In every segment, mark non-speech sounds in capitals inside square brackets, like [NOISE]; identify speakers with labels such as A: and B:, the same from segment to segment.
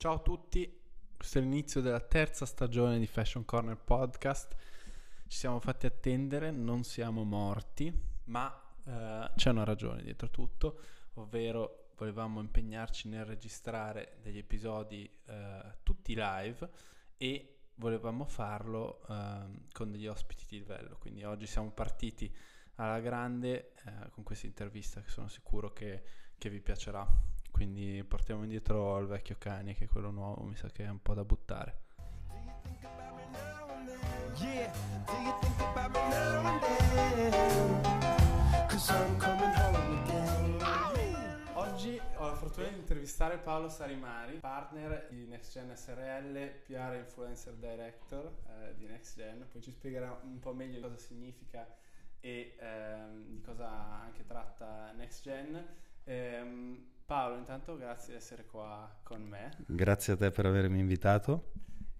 A: Ciao a tutti, questo è l'inizio della terza stagione di Fashion Corner Podcast. Ci siamo fatti attendere, non siamo morti, ma eh, c'è una ragione dietro tutto, ovvero volevamo impegnarci nel registrare degli episodi eh, tutti live e volevamo farlo eh, con degli ospiti di livello. Quindi oggi siamo partiti alla grande eh, con questa intervista che sono sicuro che, che vi piacerà. Quindi portiamo indietro il vecchio cane che quello nuovo mi sa che è un po' da buttare. Oggi ho la fortuna di intervistare Paolo Sarimari, partner di Next Gen SRL, PR Influencer Director eh, di Next Gen. Poi ci spiegherà un po' meglio cosa significa e ehm, di cosa anche tratta Next Gen. Ehm, Paolo, intanto grazie di essere qua con me.
B: Grazie a te per avermi invitato.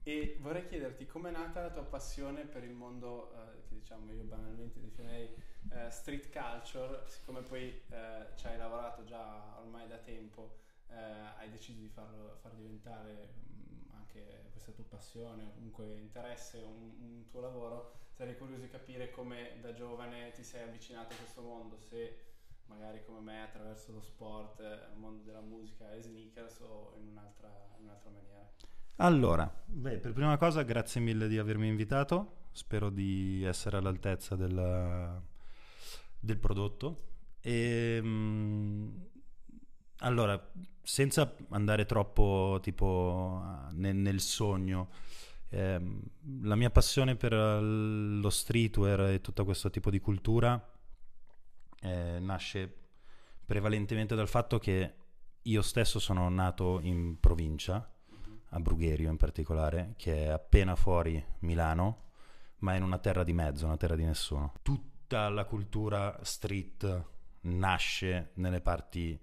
A: E vorrei chiederti com'è nata la tua passione per il mondo eh, che diciamo io banalmente definirei eh, street culture, siccome poi eh, ci hai lavorato già ormai da tempo, eh, hai deciso di farlo, far diventare mh, anche questa tua passione comunque interesse un, un tuo lavoro, sarei curioso di capire come da giovane ti sei avvicinato a questo mondo, se magari come me attraverso lo sport, il mondo della musica e sneakers o in un'altra, in un'altra maniera?
B: Allora, beh, per prima cosa grazie mille di avermi invitato, spero di essere all'altezza del, del prodotto. E, mh, allora, senza andare troppo tipo nel, nel sogno, ehm, la mia passione per lo streetwear e tutto questo tipo di cultura eh, nasce prevalentemente dal fatto che io stesso sono nato in provincia, a Brugherio in particolare, che è appena fuori Milano, ma in una terra di mezzo, una terra di nessuno. Tutta la cultura street nasce nelle parti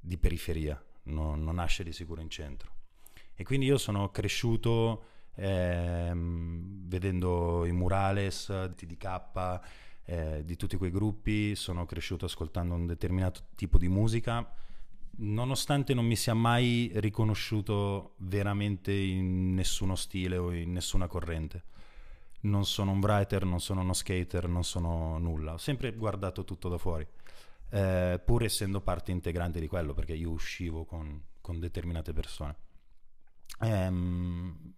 B: di periferia, non, non nasce di sicuro in centro. E quindi io sono cresciuto ehm, vedendo i murales di TDK, eh, di tutti quei gruppi, sono cresciuto ascoltando un determinato tipo di musica, nonostante non mi sia mai riconosciuto veramente in nessuno stile o in nessuna corrente. Non sono un writer, non sono uno skater, non sono nulla. Ho sempre guardato tutto da fuori, eh, pur essendo parte integrante di quello, perché io uscivo con, con determinate persone. Ehm,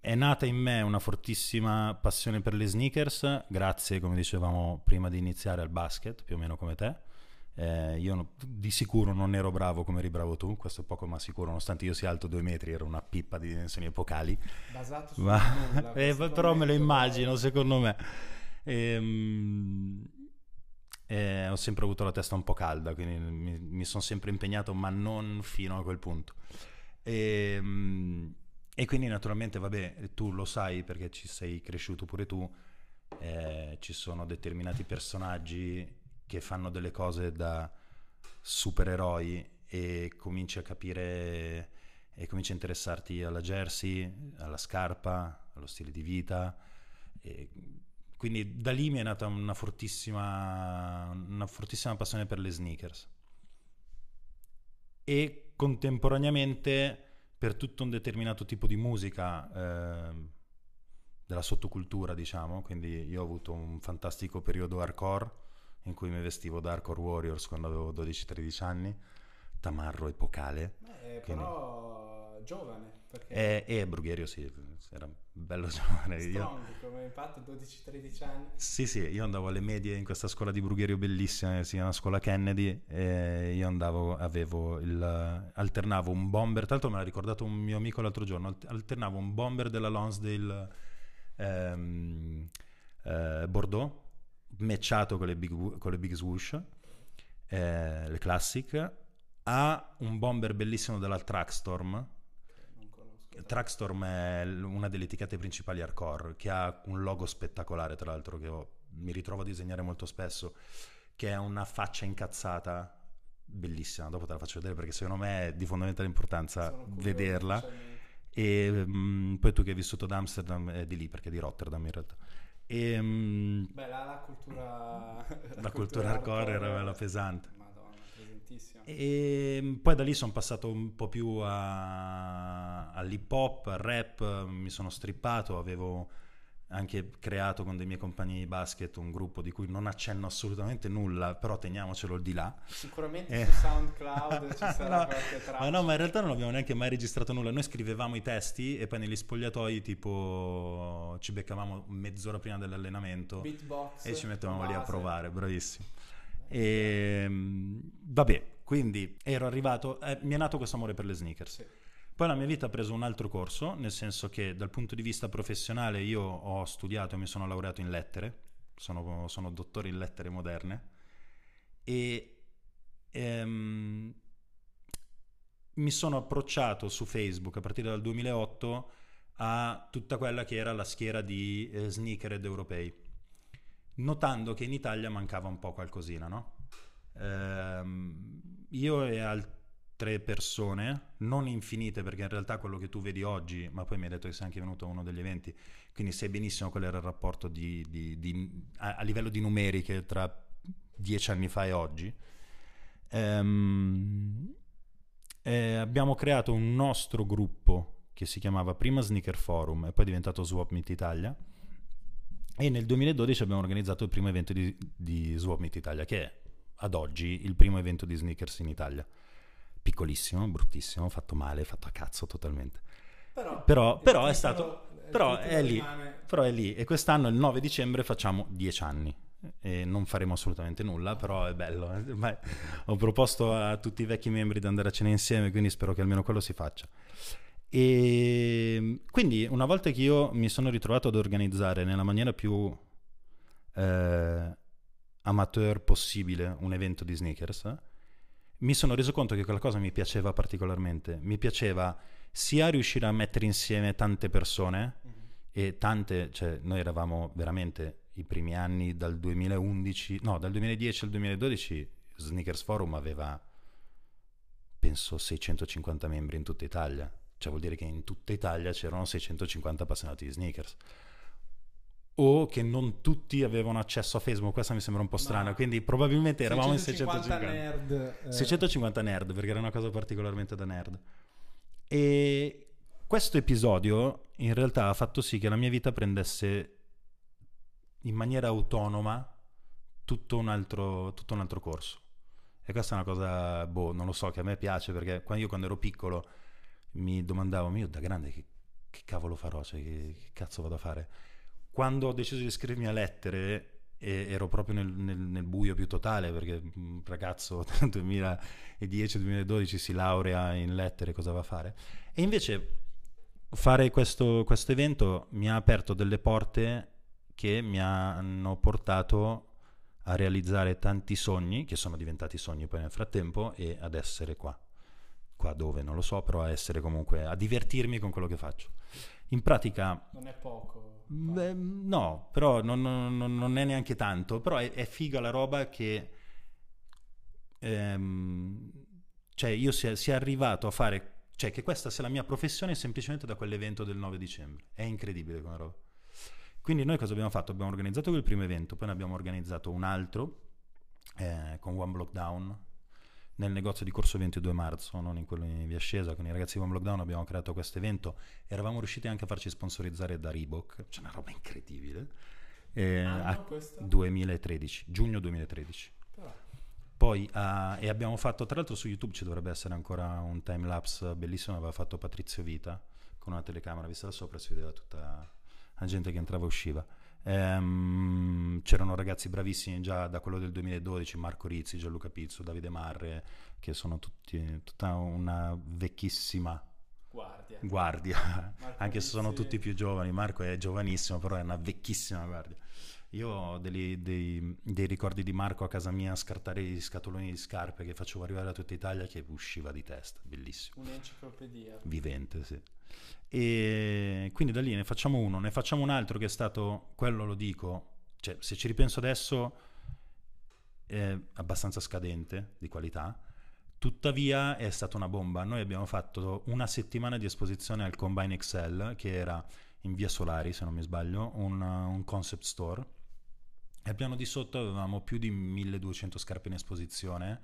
B: è nata in me una fortissima passione per le sneakers, grazie, come dicevamo prima di iniziare, al basket, più o meno come te. Eh, io no, di sicuro non ero bravo come eri bravo tu, questo è poco ma sicuro, nonostante io sia alto due metri, ero una pippa di dimensioni epocali.
A: Basato su
B: ma,
A: nulla, [LAUGHS]
B: eh, però me lo immagino, secondo me. Ehm, eh, ho sempre avuto la testa un po' calda, quindi mi, mi sono sempre impegnato, ma non fino a quel punto. Ehm, e quindi naturalmente, vabbè, tu lo sai perché ci sei cresciuto pure tu, eh, ci sono determinati personaggi che fanno delle cose da supereroi e cominci a capire e cominci a interessarti alla jersey, alla scarpa, allo stile di vita. E quindi da lì mi è nata una fortissima, una fortissima passione per le sneakers. E contemporaneamente per tutto un determinato tipo di musica eh, della sottocultura, diciamo. Quindi io ho avuto un fantastico periodo hardcore in cui mi vestivo da Hardcore Warriors quando avevo 12-13 anni, tamarro epocale.
A: Eh, però giovane.
B: E, e Brugherio sì, era bello [LAUGHS] giovane.
A: Strong, io... come impatto 12-13 anni.
B: Sì, sì, io andavo alle medie in questa scuola di Brugherio bellissima che si chiama Scuola Kennedy e io andavo, avevo il... alternavo un bomber, tra l'altro me l'ha ricordato un mio amico l'altro giorno, alternavo un bomber della Lonsdale ehm, eh, Bordeaux, matchato con le big, con le big swoosh, eh, le classic, a un bomber bellissimo della Trackstorm, Trackstorm è una delle etichette principali hardcore, che ha un logo spettacolare, tra l'altro, che ho, mi ritrovo a disegnare molto spesso, che è una faccia incazzata bellissima. Dopo te la faccio vedere perché secondo me è di fondamentale importanza vederla. E mh, poi tu che hai vissuto ad Amsterdam è di lì, perché è di Rotterdam in realtà. E, mh,
A: Beh, là la cultura... [LAUGHS]
B: la, [LAUGHS] la cultura hardcore era bella pesante.
A: Fortissimo.
B: E poi da lì sono passato un po' più a, all'hip hop, al rap, mi sono strippato, avevo anche creato con dei miei compagni di basket un gruppo di cui non accenno assolutamente nulla, però teniamocelo di là.
A: Sicuramente eh. su SoundCloud ci [LAUGHS] sarà
B: no,
A: qualche traccia.
B: Ma no, ma in realtà non abbiamo neanche mai registrato nulla. Noi scrivevamo i testi e poi negli spogliatoi tipo ci beccavamo mezz'ora prima dell'allenamento
A: Beatbox,
B: e ci mettevamo lì a provare, bravissimo. E vabbè, quindi ero arrivato, eh, mi è nato questo amore per le sneakers.
A: Sì.
B: Poi la mia vita ha preso un altro corso, nel senso che dal punto di vista professionale io ho studiato e mi sono laureato in lettere, sono, sono dottore in lettere moderne e ehm, mi sono approcciato su Facebook a partire dal 2008 a tutta quella che era la schiera di eh, sneakerhead europei, notando che in Italia mancava un po' qualcosina, no? Ehm, io e altri tre persone, non infinite perché in realtà quello che tu vedi oggi, ma poi mi hai detto che sei anche venuto a uno degli eventi, quindi sai benissimo qual era il rapporto di, di, di, a, a, livello di numeriche tra dieci anni fa e oggi. Ehm, eh, abbiamo creato un nostro gruppo che si chiamava prima Sneaker Forum e poi è diventato Swap Meet Italia e nel 2012 abbiamo organizzato il primo evento di, di Swap Meet Italia che è ad oggi il primo evento di sneakers in Italia piccolissimo, bruttissimo, fatto male, fatto a cazzo totalmente.
A: Però,
B: però, però è stato... Però è lì, però è lì. E quest'anno, il 9 dicembre, facciamo 10 anni. E non faremo assolutamente nulla, però è bello. [LAUGHS] Beh, ho proposto a tutti i vecchi membri di andare a cena insieme, quindi spero che almeno quello si faccia. E quindi una volta che io mi sono ritrovato ad organizzare nella maniera più eh, amateur possibile un evento di sneakers, mi sono reso conto che quella cosa mi piaceva particolarmente. Mi piaceva sia riuscire a mettere insieme tante persone mm-hmm. e tante, cioè noi eravamo veramente i primi anni dal 2011, no, dal 2010 al 2012 Sneakers Forum aveva penso 650 membri in tutta Italia. Cioè vuol dire che in tutta Italia c'erano 650 appassionati di sneakers o che non tutti avevano accesso a Facebook, questa mi sembra un po' strana, quindi probabilmente eravamo 650 in 650
A: nerd. Eh.
B: 650 nerd, perché era una cosa particolarmente da nerd. E questo episodio in realtà ha fatto sì che la mia vita prendesse in maniera autonoma tutto un altro, tutto un altro corso. E questa è una cosa, boh, non lo so, che a me piace, perché quando io quando ero piccolo mi domandavo, io da grande che, che cavolo farò, cioè che, che cazzo vado a fare? quando ho deciso di scrivermi a lettere ero proprio nel, nel, nel, buio più totale perché un ragazzo [LAUGHS] 2010-2012 si laurea in lettere, cosa va a fare? E invece fare questo, questo evento mi ha aperto delle porte che mi hanno portato a realizzare tanti sogni, che sono diventati sogni poi nel frattempo, e ad essere qua. Qua dove non lo so, però a essere comunque, a divertirmi con quello che faccio. In pratica...
A: Non è poco.
B: Beh, no, però non, non, non, è neanche tanto, però è, è figa la roba che... Ehm, cioè io sia, sia arrivato a fare... Cioè che questa sia la mia professione semplicemente da quell'evento del 9 dicembre. È incredibile come roba. Quindi noi cosa abbiamo fatto? Abbiamo organizzato quel primo evento, poi ne abbiamo organizzato un altro eh, con One Block Down, nel negozio di Corso 22 marzo, non in quello in via Scesa, con i ragazzi di One Lockdown abbiamo creato questo evento e eravamo riusciti anche a farci sponsorizzare da Reebok, c'è una roba incredibile.
A: Eh,
B: a 2013, giugno 2013. Poi uh, e abbiamo fatto, tra l'altro su YouTube ci dovrebbe essere ancora un time lapse bellissimo, aveva fatto Patrizio Vita con una telecamera vista da sopra si vedeva tutta la gente che entrava e usciva. Ehm, c'erano ragazzi bravissimi già da quello del 2012, Marco Rizzi, Gianluca Pizzo, Davide Marre, che sono tutti, tutta una vecchissima
A: guardia,
B: guardia. anche se sono tutti più giovani. Marco è giovanissimo, però è una vecchissima guardia. Io ho dei, dei, dei, ricordi di Marco a casa mia a scartare gli scatoloni di scarpe che facevo arrivare a tutta Italia che usciva di testa, bellissimo.
A: Un'enciclopedia.
B: Vivente, sì. E quindi da lì ne facciamo uno, ne facciamo un altro che è stato, quello lo dico, cioè se ci ripenso adesso è abbastanza scadente di qualità, tuttavia è stata una bomba. Noi abbiamo fatto una settimana di esposizione al Combine Excel che era in via Solari se non mi sbaglio, un, un concept store al piano di sotto avevamo più di 1200 scarpe in esposizione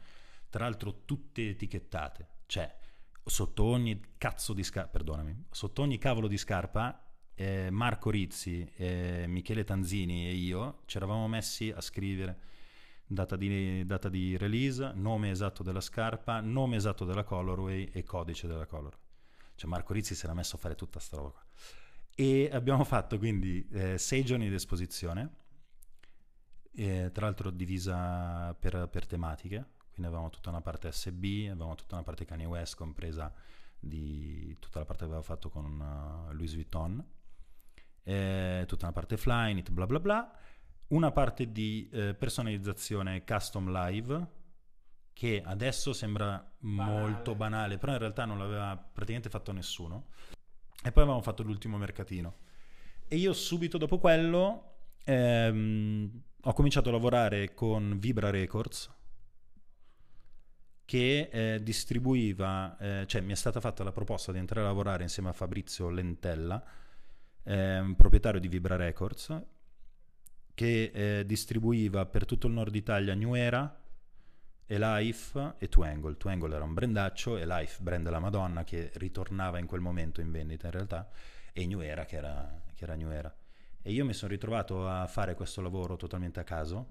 B: tra l'altro tutte etichettate, cioè sotto ogni cazzo di scarpa, perdonami, sotto ogni cavolo di scarpa eh, Marco Rizzi, eh, Michele Tanzini e io ci eravamo messi a scrivere data di, data di, release, nome esatto della scarpa, nome esatto della colorway e codice della colorway. Cioè Marco Rizzi si era messo a fare tutta sta roba. E abbiamo fatto quindi eh, sei giorni di esposizione, tra l'altro divisa per, per tematiche, quindi avevamo tutta una parte SB, avevamo tutta una parte Kanye West, compresa di tutta la parte che aveva fatto con uh, Louis Vuitton, tutta una parte Flyknit, bla bla bla, una parte di eh, personalizzazione custom live, che adesso sembra banale. molto banale, però in realtà non l'aveva praticamente fatto nessuno. E poi avevamo fatto l'ultimo mercatino. E io subito dopo quello ehm, ho cominciato a lavorare con Vibra Records, che eh, distribuiva, eh, cioè mi è stata fatta la proposta di entrare a lavorare insieme a Fabrizio Lentella, eh, proprietario di Vibra Records, che eh, distribuiva per tutto il nord Italia New Era, Elife e Twangle. Twangle era un brandaccio, Elife brand della Madonna che ritornava in quel momento in vendita in realtà, e New Era che era, che era New Era. E io mi sono ritrovato a fare questo lavoro totalmente a caso.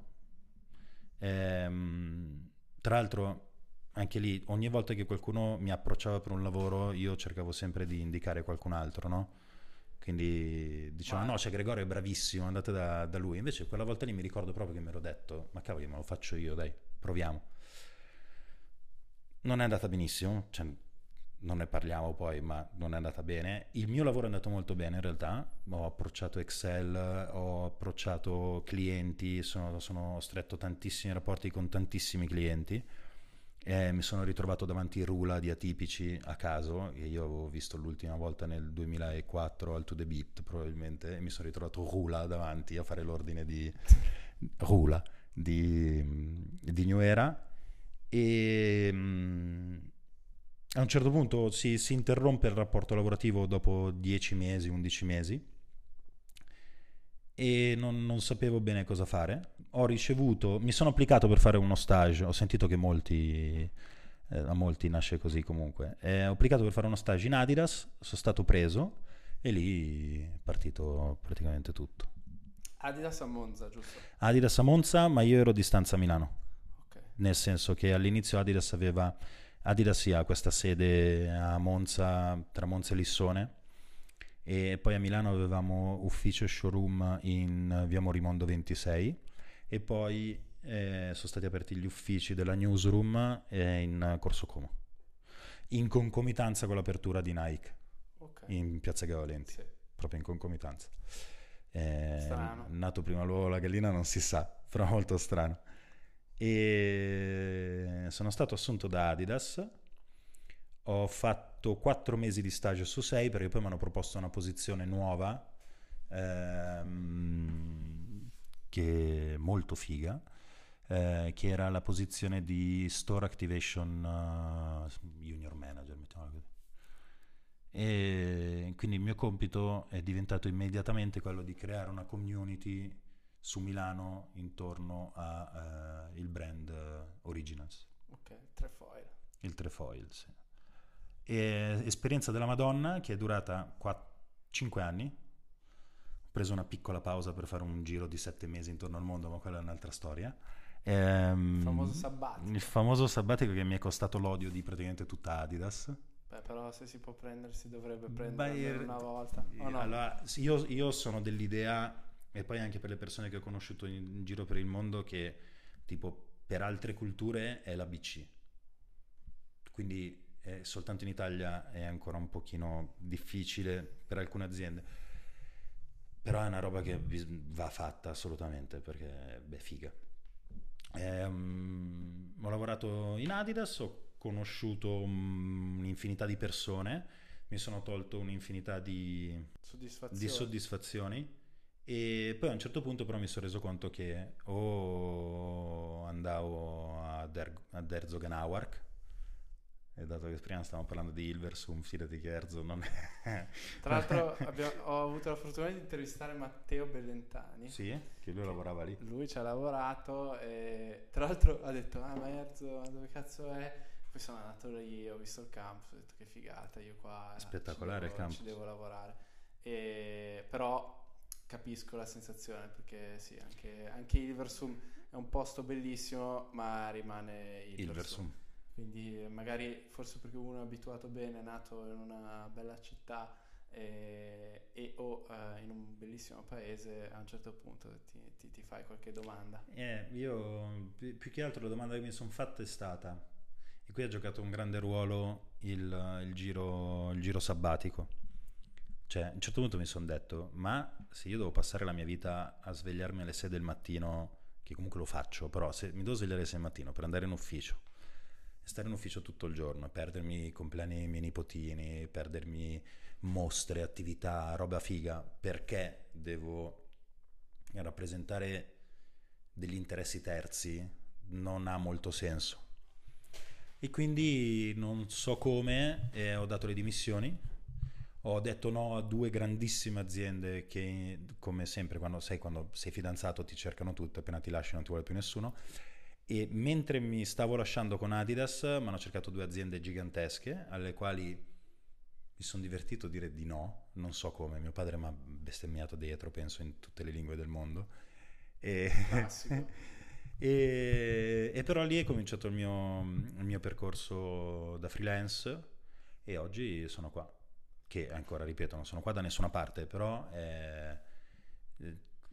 B: Ehm, tra l'altro anche lì, ogni volta che qualcuno mi approcciava per un lavoro, io cercavo sempre di indicare qualcun altro, no? Quindi dicevano, no, c'è Gregorio, è bravissimo, andate da, da, lui. Invece quella volta lì mi ricordo proprio che mi ero detto, ma cavolo, me lo faccio io, dai, proviamo. Non è andata benissimo, cioè, non ne parliamo poi, ma non è andata bene. Il mio lavoro è andato molto bene in realtà, ho approcciato Excel, ho approcciato clienti, sono, sono stretto tantissimi rapporti con tantissimi clienti. Eh, mi sono ritrovato davanti rula di atipici a caso, che io avevo visto l'ultima volta nel 2004 al To The Beat probabilmente, e mi sono ritrovato rula davanti a fare l'ordine di rula di, di New Era. E um, a un certo punto si, si interrompe il rapporto lavorativo dopo 10 mesi, 11 mesi e non, non, sapevo bene cosa fare. Ho ricevuto, mi sono applicato per fare uno stage, ho sentito che molti, eh, a molti nasce così comunque. Eh, ho applicato per fare uno stage in Adidas, sono stato preso e lì è partito praticamente tutto.
A: Adidas a Monza, giusto?
B: Adidas a Monza, ma io ero a distanza a Milano. Okay. Nel senso che all'inizio Adidas aveva Adidas ha questa sede a Monza, tra Monza e Lissone. E poi a Milano avevamo ufficio e showroom in via Morimondo 26 e poi eh, sono stati aperti gli uffici della newsroom eh, in Corso Como. In concomitanza con l'apertura di Nike. Okay. in Piazza Gavalenti. Sì. proprio in concomitanza. Eh, strano. nato prima l'uovo la gallina non si sa però molto strano e sono stato assunto da Adidas. Ho fatto quattro mesi di stage su sei perché poi mi hanno proposto una posizione nuova ehm, che è molto figa eh, che era la posizione di Store Activation uh, Junior Manager e quindi il mio compito è diventato immediatamente quello di creare una community su Milano intorno al uh, brand uh, Originals
A: ok, Trefoil
B: il Trefoil, sì e esperienza della Madonna che è durata 4, 5 anni. Ho preso una piccola pausa per fare un giro di 7 mesi intorno al mondo, ma quella è un'altra storia.
A: Ehm, il famoso sabbatico.
B: Il famoso sabbatico che mi è costato l'odio di praticamente tutta Adidas.
A: Beh, però se si può prendere si dovrebbe prendere una volta.
B: Oh, no? Allora, io, io, sono dell'idea, e poi anche per le persone che ho conosciuto in, in giro per il mondo, che tipo per altre culture è la BC. Quindi eh, soltanto in Italia è ancora un pochino difficile per alcune aziende. Però è una roba che va fatta assolutamente perché è figa. Ehm, ho lavorato in Adidas, ho conosciuto un'infinità di persone, mi sono tolto un'infinità di
A: soddisfazioni.
B: di soddisfazioni. E poi a un certo punto però mi sono reso conto che o andavo ad, er- ad Herzog Nauark E dato che prima stavamo parlando di Ilversum, fidati che Erzo non è... [LAUGHS]
A: Tra l'altro [LAUGHS] abbiamo, ho avuto la fortuna di intervistare Matteo Bellentani.
B: Sì, che lui lavorava lì.
A: Lui ci ha lavorato e tra l'altro ha detto, ah ma Erzo, dove cazzo è? Poi sono andato lì, ho visto il campus, ho detto che figata, io qua
B: Spettacolare
A: ci devo,
B: il campus.
A: ci devo lavorare. E, però capisco la sensazione perché sì, anche, anche Ilversum è un posto bellissimo, ma rimane Ilversum.
B: Ilversum.
A: Quindi magari forse perché uno è abituato bene, è nato in una bella città e, e o eh, in un bellissimo paese, a un certo punto ti, ti- ti fai qualche domanda.
B: Eh, io pi- più che altro la domanda che mi sono fatta è stata, e qui ha giocato un grande ruolo il, il giro, il giro sabbatico. Cioè, a un certo punto mi sono detto, ma se io devo passare la mia vita a svegliarmi alle 6 del mattino, che comunque lo faccio, però se mi devo svegliare alle 6 del mattino per andare in ufficio, stare in ufficio tutto il giorno, perdermi i compleanni dei miei nipotini, perdermi mostre, attività, roba figa, perché devo rappresentare degli interessi terzi, non ha molto senso. E quindi non so come, eh, ho dato le dimissioni, ho detto no a due grandissime aziende che, come sempre, quando sei, quando sei fidanzato ti cercano tutte, appena ti lasci non ti vuole più nessuno. E mentre mi stavo lasciando con Adidas, mi hanno cercato due aziende gigantesche, alle quali mi sono divertito a dire di no, non so come, mio padre mi ha bestemmiato dietro, penso, in tutte le lingue del mondo. E, [LAUGHS] e, e però lì è cominciato il mio, il mio percorso da freelance e oggi sono qua. Che ancora, ripeto, non sono qua da nessuna parte, però eh,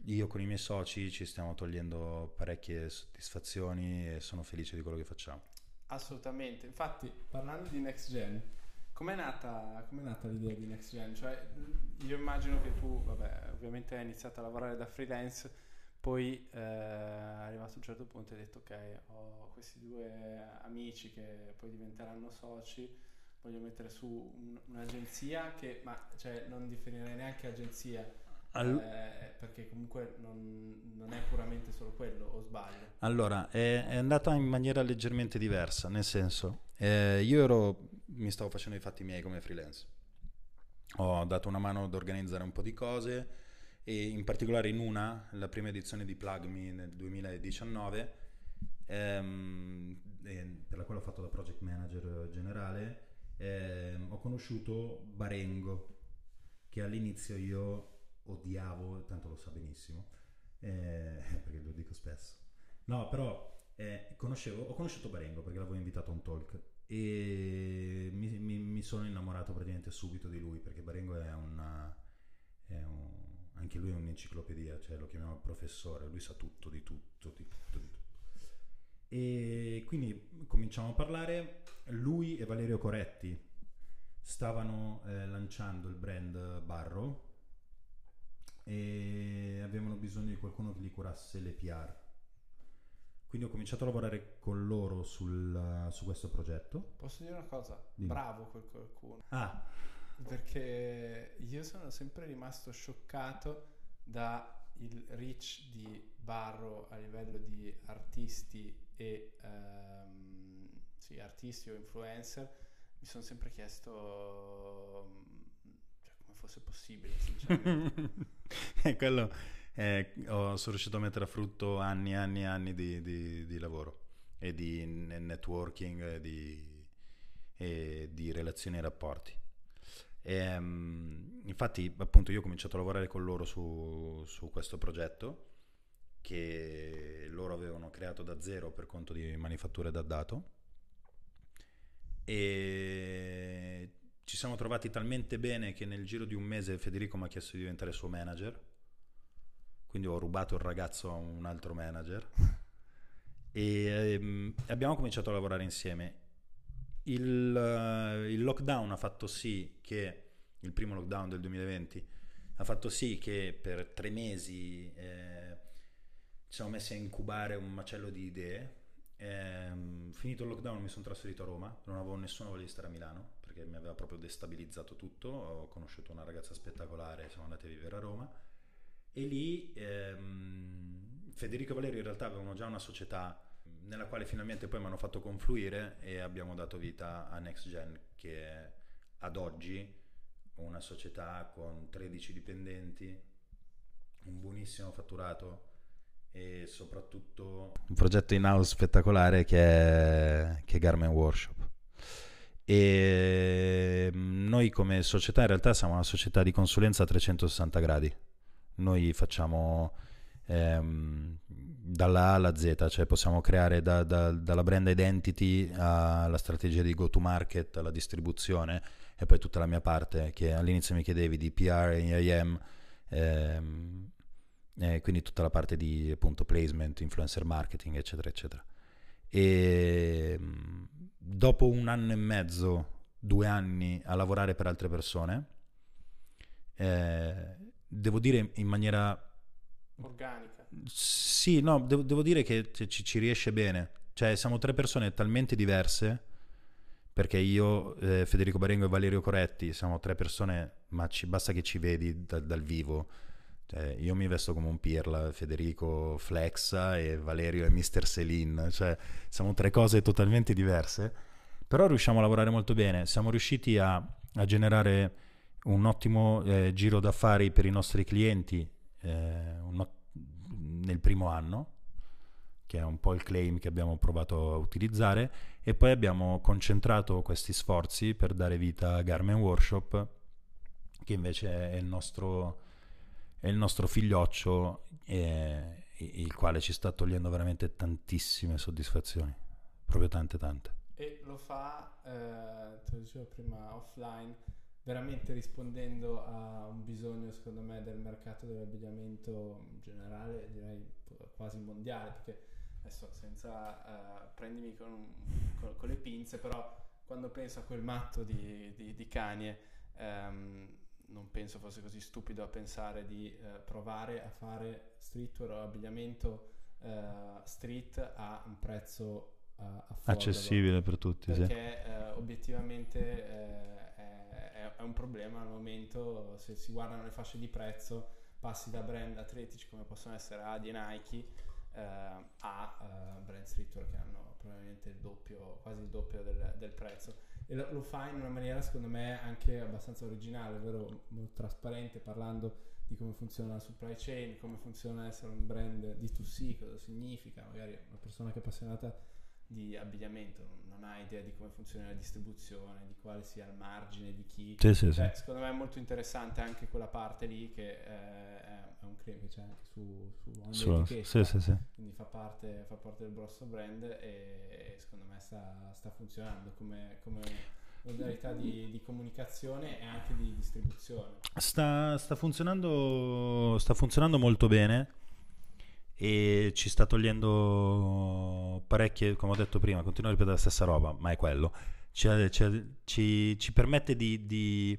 B: io con i miei soci ci stiamo togliendo parecchie soddisfazioni e sono felice di quello che facciamo.
A: Assolutamente, infatti parlando di Next Gen, com'è nata, com'è nata l'idea di Next Gen? Cioè, io immagino che tu, vabbè, ovviamente hai iniziato a lavorare da freelance, poi eh, arrivato a un certo punto hai detto ok, ho questi due amici che poi diventeranno soci, voglio mettere su un- un'agenzia che, ma cioè, non definirei neanche agenzia,
B: Al-
A: eh, perché comunque non, non è puramente solo quello, o sbaglio?
B: Allora, è, è andata in maniera leggermente diversa, nel senso, eh, io ero, mi stavo facendo i fatti miei come freelance. Ho dato una mano ad organizzare un po' di cose e in particolare in una, la prima edizione di Plug Me nel 2019, ehm, eh, per la quale ho fatto da project manager generale, ehm, ho conosciuto Barengo, che all'inizio io odiavo, tanto lo sa benissimo, eh, [LAUGHS] perché lo dico spesso. No, però eh, conoscevo, ho conosciuto Barengo perché l'avevo invitato a un talk e mi, mi- mi sono innamorato praticamente subito di lui perché Barengo è una... è un- anche lui è un'enciclopedia, cioè lo chiamiamo professore, lui sa tutto di tutto, di tutto, di. E quindi cominciamo a parlare, lui e Valerio Coretti stavano eh, lanciando il brand Barro e avevano bisogno di qualcuno che gli curasse le PR. Quindi ho cominciato a lavorare con loro sul- su questo progetto.
A: Posso dire una cosa?
B: Dimmi.
A: Bravo quel qualcuno.
B: Ah,
A: Perché io sono sempre rimasto scioccato da il reach di Barro a livello di artisti e ehm, sì, artisti o influencer. Mi sono sempre chiesto mm, cioè, come fosse possibile, sinceramente. [LAUGHS]
B: e quello eh, sono riuscito a mettere a frutto anni e anni e anni di, di- di lavoro e di ne- networking e di, e di relazioni e rapporti. Ehm, infatti, appunto, io ho cominciato a lavorare con loro su, su questo progetto che loro avevano creato da zero per conto di manifatture da dato. E ci siamo trovati talmente bene che nel giro di un mese Federico mi ha chiesto di diventare suo manager. Quindi ho rubato il ragazzo a un altro manager. [LAUGHS] E ehm, abbiamo cominciato a lavorare insieme. Il, eh, il lockdown ha fatto sì che il primo lockdown del 2020 ha fatto sì che per tre mesi eh, ci siamo messi a incubare un macello di idee. Ehm, finito il lockdown mi sono trasferito a Roma, non avevo nessuna voglia di stare a Milano perché mi aveva proprio destabilizzato tutto, ho conosciuto una ragazza spettacolare, siamo andati a vivere a Roma. E lì ehm, Federico e Valerio in realtà avevano già una società nella quale finalmente poi mi hanno fatto confluire e abbiamo dato vita a Next Gen che è ad oggi una società con 13 dipendenti, un buonissimo fatturato e soprattutto un progetto in house spettacolare che è, che è Garment Workshop. E mm, noi come società in realtà siamo una società di consulenza a 360 gradi. Noi facciamo ehm, dalla A alla Z, cioè possiamo creare da, da, dalla brand identity alla strategia di go to market, alla distribuzione e poi tutta la mia parte che all'inizio mi chiedevi di PR e IAM, ehm, eh, quindi tutta la parte di appunto placement, influencer marketing, eccetera, eccetera. E ehm, dopo un anno e mezzo, due anni a lavorare per altre persone, eh, devo dire in maniera
A: organica.
B: Sì, no, devo, devo dire che ci, ci, riesce bene. Cioè, siamo tre persone talmente diverse, perché io, eh, Federico Barengo e Valerio Coretti siamo tre persone, ma ci, basta che ci vedi da, dal vivo. Cioè, io mi vesto come un pirla, Federico flexa e Valerio è Mr. Celine. Cioè, siamo tre cose totalmente diverse, però riusciamo a lavorare molto bene. Siamo riusciti a, a generare un ottimo eh, giro d'affari per i nostri clienti eh, un, nel primo anno, che è un po' il claim che abbiamo provato a utilizzare, e poi abbiamo concentrato questi sforzi per dare vita a Garment Workshop, che invece è il nostro, è il nostro figlioccio, e, il quale ci sta togliendo veramente tantissime soddisfazioni, proprio tante tante.
A: E lo fa, eh, te lo dicevo prima, offline veramente rispondendo a un bisogno secondo me del mercato dell'abbigliamento in generale direi quasi mondiale perché adesso senza uh, prendimi con, con, con, le pinze però quando penso a quel matto di, di, di Kanye um, non penso fosse così stupido a pensare di uh, provare a fare streetwear o abbigliamento uh, street a un prezzo
B: accessibile per tutti
A: perché
B: sì.
A: obiettivamente è un problema al momento, se si guardano le fasce di prezzo, passi da brand atletici come possono essere Adi e Nike eh, a eh, brand streetwear che hanno probabilmente il doppio, quasi il doppio del, del prezzo. E lo, lo, fa in una maniera secondo me anche abbastanza originale, ovvero molto trasparente, parlando di come funziona la supply chain, come funziona essere un brand D2C, cosa significa, magari una persona che è appassionata di abbigliamento, non ha idea di come funziona la distribuzione, di quale sia il margine, di chi.
B: Sì, sì,
A: cioè,
B: sì.
A: Secondo me è molto interessante anche quella parte lì che eh, è un claim che c'è anche su, su
B: sì.
A: quindi fa parte, fa parte, del grosso brand e, e secondo me sta, sta funzionando come, come modalità di, di, comunicazione e anche di distribuzione.
B: Sta, sta, funzionando, sta funzionando molto bene e ci sta togliendo parecchie, come ho detto prima, continuo a ripetere la stessa roba, ma è quello. Ci, ci, ci, ci permette di, di,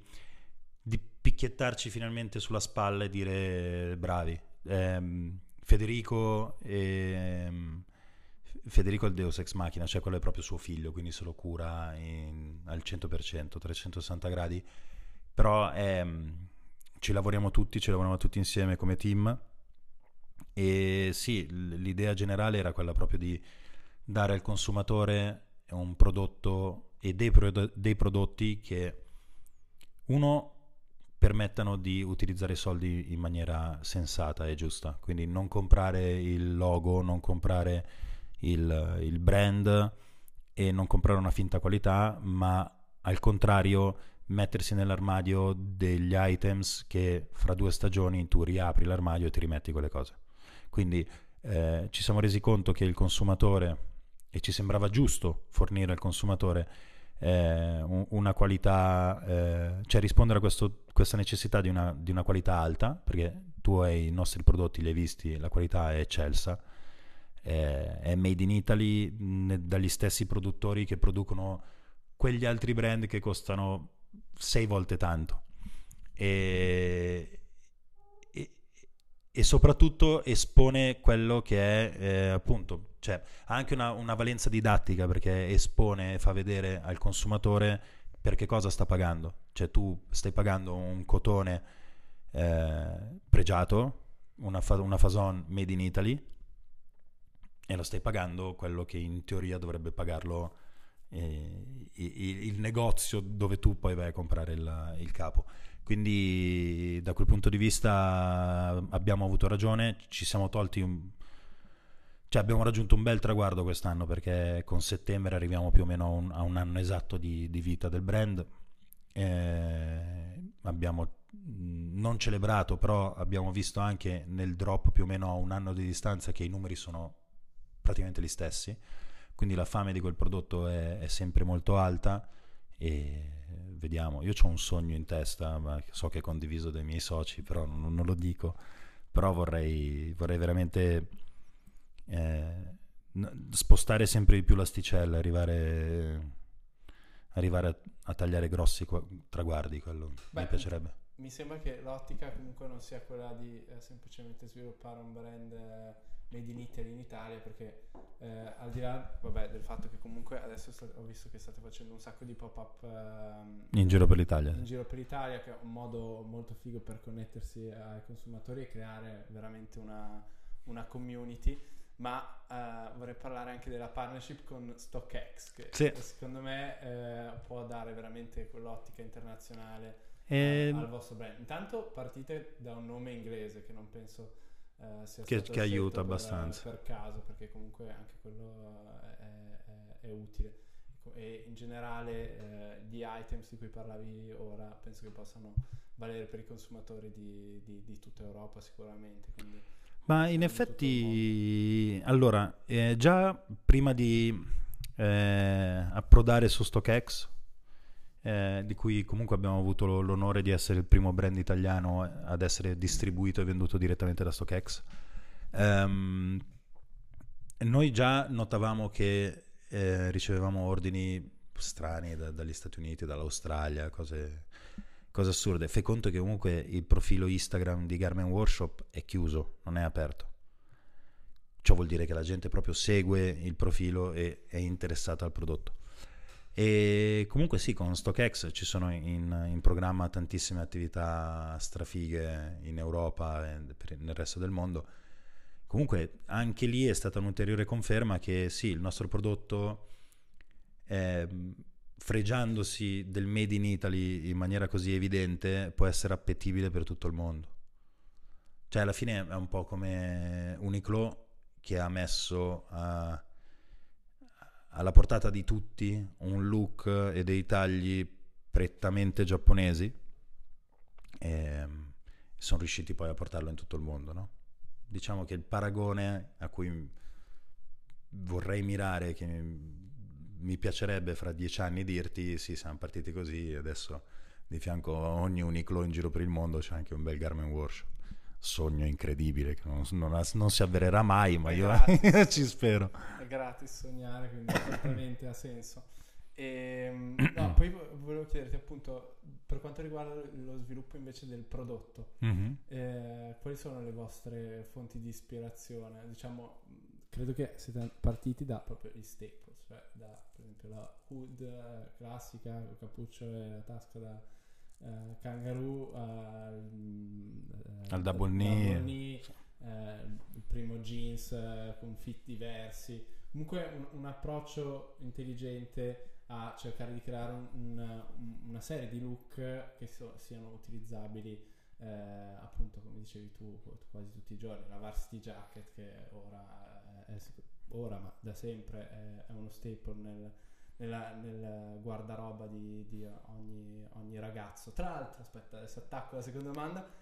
B: di, picchiettarci finalmente sulla spalla e dire bravi. Eh, Federico, eh, Federico è il Deus ex machina, cioè quello è proprio suo figlio, quindi se lo cura in, al 100%, 360 gradi. Però eh, ci lavoriamo tutti, ci lavoriamo tutti insieme come team e sì, l'idea generale era quella proprio di dare al consumatore un prodotto e dei, pro- dei prodotti che uno permettano di utilizzare i soldi in maniera sensata e giusta, quindi non comprare il logo, non comprare il, il brand e non comprare una finta qualità, ma al contrario mettersi nell'armadio degli items che fra due stagioni tu riapri l'armadio e ti rimetti quelle cose. Quindi eh, ci siamo resi conto che il consumatore, e ci sembrava giusto fornire al consumatore eh, una qualità, eh, cioè rispondere a questo, questa necessità di una, di una, qualità alta, perché tu hai i nostri prodotti, li hai visti, la qualità è eccelsa, è made in Italy ne, dagli stessi produttori che producono quegli altri brand che costano sei volte tanto. E, e soprattutto espone quello che è eh, appunto, cioè ha anche una, una, valenza didattica perché espone e fa vedere al consumatore per che cosa sta pagando. Cioè tu stai pagando un cotone eh, pregiato, una, fa- una fason made in Italy, e lo stai pagando quello che in teoria dovrebbe pagarlo eh, il, il, negozio dove tu poi vai a comprare il, il capo. Quindi da quel punto di vista abbiamo avuto ragione, ci siamo tolti un, cioè abbiamo raggiunto un bel traguardo quest'anno perché con settembre arriviamo più o meno a un, a un anno esatto di, di, vita del brand. Eh, abbiamo non celebrato, però abbiamo visto anche nel drop più o meno a un anno di distanza che i numeri sono praticamente gli stessi. Quindi la fame di quel prodotto è, è sempre molto alta e vediamo. Io ho un sogno in testa, ma so che è condiviso dai miei soci, però non, non lo dico. Però vorrei, vorrei veramente eh, spostare sempre di più l'asticella, arrivare, arrivare a, a, tagliare grossi traguardi, quello Beh, mi piacerebbe.
A: Mi sembra che l'ottica comunque non sia quella di eh, semplicemente sviluppare un brand eh, made in Italy in Italia, perché eh, al di là vabbè, del fatto che comunque adesso sta, ho visto che state facendo un sacco di pop-up ehm,
B: in giro per l'Italia.
A: In giro per l'Italia, che è un modo molto figo per connettersi ai consumatori e creare veramente una, una community ma uh, vorrei parlare anche della partnership con StockX, che sì. secondo me uh, può dare veramente quell'ottica internazionale e... uh, al vostro brand. Intanto partite da un nome inglese che non penso sia
B: che, che aiuta
A: per,
B: abbastanza
A: per caso, perché comunque anche quello è, è, è utile. E in generale gli items di cui parlavi ora penso che possano valere per i consumatori di, di, di tutta Europa sicuramente. Quindi
B: ma in effetti, allora, eh, già prima di eh, approdare su StockX, eh, di cui comunque abbiamo avuto l'onore di essere il primo brand italiano ad essere distribuito e venduto direttamente da StockX, ehm, noi già notavamo che eh, ricevevamo ordini strani da, dagli Stati Uniti, dall'Australia, cose Cose assurde. Fai conto che comunque il profilo Instagram di Garment Workshop è chiuso, non è aperto. Ciò vuol dire che la gente proprio segue il profilo e è interessata al prodotto. E comunque sì, con StockX ci sono in, in programma tantissime attività strafighe in Europa e nel resto del mondo. Comunque anche lì è stata un'ulteriore conferma che sì, il nostro prodotto è fregiandosi del made in Italy in maniera così evidente, può essere appetibile per tutto il mondo. Cioè, alla fine è un po' come Uniqlo che ha messo a, alla portata di tutti un look e dei tagli prettamente giapponesi e sono riusciti poi a portarlo in tutto il mondo, no? Diciamo che il paragone a cui vorrei mirare, che mi piacerebbe fra dieci anni dirti sì, siamo partiti così adesso di fianco a ogni Uniqlo in giro per il mondo c'è anche un bel Garment Workshop. Sogno incredibile che non, non, non si avvererà mai, ma è io [LAUGHS] ci spero.
A: È gratis sognare, quindi [COUGHS] certamente ha senso. E, ehm, no, [COUGHS] poi volevo chiederti appunto per quanto riguarda lo sviluppo invece del prodotto, mm-hmm. eh, quali sono le vostre fonti di ispirazione? Diciamo, credo che siete partiti da proprio gli staples, cioè da per esempio la hood eh, classica, il cappuccio e la tasca da eh, kangaroo al,
B: eh, al double knee,
A: eh, il primo jeans eh, con fit diversi, comunque un, un, approccio intelligente a cercare di creare un, una, una, serie di look che so, siano utilizzabili eh, appunto come dicevi tu quasi tutti i giorni, la varsity jacket che ora è, ora ma da sempre è, è uno staple nel, nella, nel guardaroba di, di ogni, ogni, ragazzo. Tra l'altro, aspetta, adesso attacco la seconda domanda.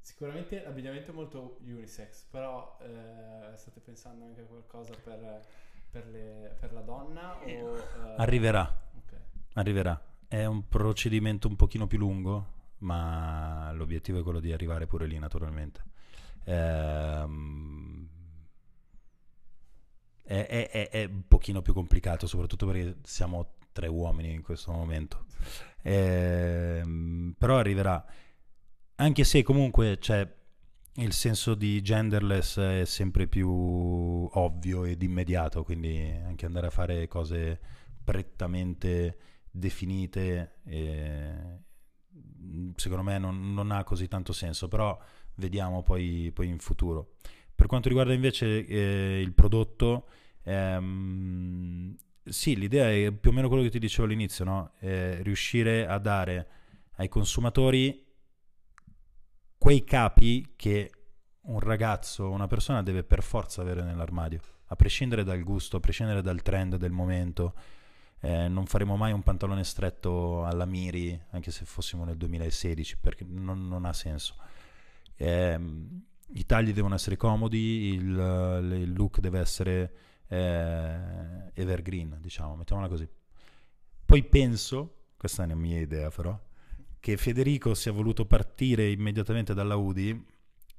A: Sicuramente l'abbigliamento è molto unisex, però eh, state pensando anche a qualcosa per, per, le, per la donna? O, eh...
B: Arriverà. Okay. Arriverà. È un procedimento un pochino più lungo, ma l'obiettivo è quello di arrivare pure lì naturalmente. Ehm è, è, è, un pochino più complicato, soprattutto perché siamo tre uomini in questo momento. Eh, però arriverà. Anche se comunque c'è il senso di genderless è sempre più ovvio ed immediato, quindi anche andare a fare cose prettamente definite eh, secondo me non, non, ha così tanto senso, però vediamo poi, poi in futuro Per quanto riguarda invece eh, il prodotto, ehm, sì, l'idea è più o meno quello che ti dicevo all'inizio, no? Eh, riuscire a dare ai consumatori quei capi che un ragazzo, una persona deve per forza avere nell'armadio, a prescindere dal gusto, a prescindere dal trend del momento. Eh, non faremo mai un pantalone stretto alla Miri, anche se fossimo nel 2016, perché non, non ha senso. Eh, I tagli devono essere comodi, il, il look deve essere eh, evergreen, diciamo, mettiamola così. Poi penso, questa è una mia idea però, che Federico sia voluto partire immediatamente dalla Udi,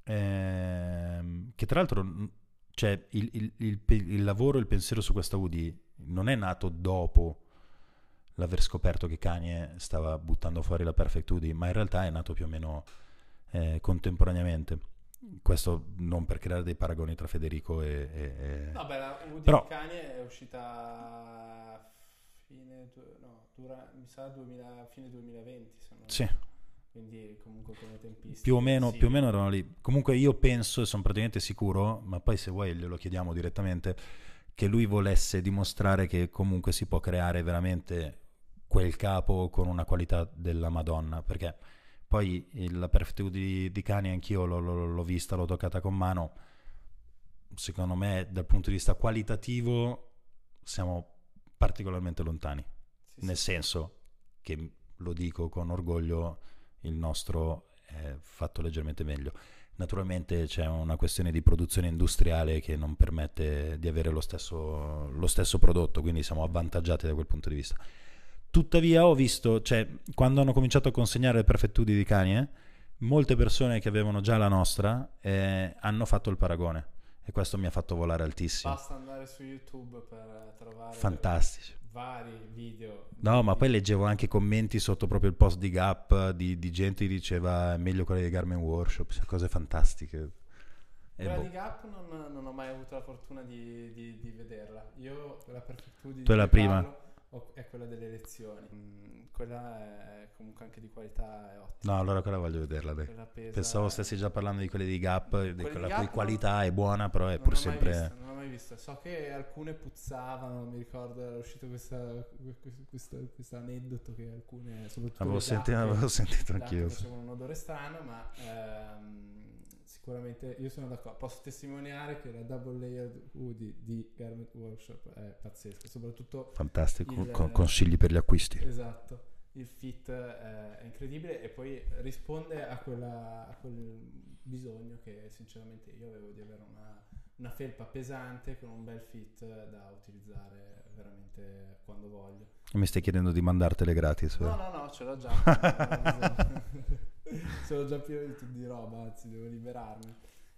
B: ehm, che tra l'altro cioè, il, il, il, lavoro, il pensiero su questa Udi non è nato dopo l'aver scoperto che Kanye stava buttando fuori la Perfect Udi, ma in realtà è nato più o meno eh, contemporaneamente. Questo non per creare dei paragoni tra Federico e... e, e...
A: No, beh, la Udi
B: Però-
A: Kanye è uscita fine, no, dura, mi sa 2000, fine 2020, se non
B: Sì,
A: quindi comunque come tempistica.
B: più o meno,
A: sì.
B: più o meno erano lì. Comunque io penso e sono praticamente sicuro, ma poi se vuoi glielo chiediamo direttamente, che lui volesse dimostrare che comunque si può creare veramente quel capo con una qualità della Madonna, perché poi il- la Perfect di, di Kanye anch'io l'ho, l'ho- l'ho vista, l'ho toccata con mano, secondo me dal punto di vista qualitativo siamo particolarmente lontani,
A: Sì,
B: nel
A: sì.
B: senso che lo dico con orgoglio, il nostro è fatto leggermente meglio. Naturalmente c'è una questione di produzione industriale che non permette di avere lo stesso, lo stesso prodotto, quindi siamo avvantaggiati da quel punto di vista. Tuttavia ho visto, cioè, quando hanno cominciato a consegnare le prefettudi di Kanye, molte persone che avevano già la nostra eh, hanno fatto il paragone e questo mi ha fatto volare altissimo.
A: Basta andare su YouTube per trovare
B: Fantastici.
A: vari video.
B: No, ma poi leggevo anche commenti sotto proprio il post di Gap di, di gente che diceva "È meglio quella di Garment Workshop, cioè, cose fantastiche. E
A: Quella
B: boh.
A: di Gap non, non ho mai avuto la fortuna di, di- di vederla. Io quella Perfectudi
B: Tu è la prima?
A: È quella delle elezioni. Mm, quella è comunque anche di qualità è ottima.
B: No, allora quella voglio vederla.
A: Quella pesa-
B: Pensavo stessi già parlando di quelle di Gap, di
A: di
B: quella
A: Gap
B: cui qualità è buona, però è
A: Non
B: pur
A: l'ho mai
B: sempre...
A: vista, non l'ho mai vista. So che alcune puzzavano, mi ricordo era uscito questa, questo, questo aneddoto che alcune, soprattutto
B: Avevo,
A: le
B: senti-
A: giacche-
B: avevo sentito anch'io.
A: facevano un odore strano, ma ehm, sicuramente io sono d'accordo. Posso testimoniare che la double layered hoodie di Garment Workshop è pazzesca, soprattutto
B: Fantastico,
A: Il-
B: con consigli per gli acquisti.
A: esatto. Il fit eh, è incredibile e poi risponde a, quella, a quel bisogno che sinceramente io avevo di avere una, una felpa pesante con un bel fit da utilizzare veramente quando voglio.
B: Mi stai chiedendo di mandartele gratis.
A: No, no, no, ce l'ho già. [LAUGHS] Sono già pieno di, di roba, anzi, devo liberarmi.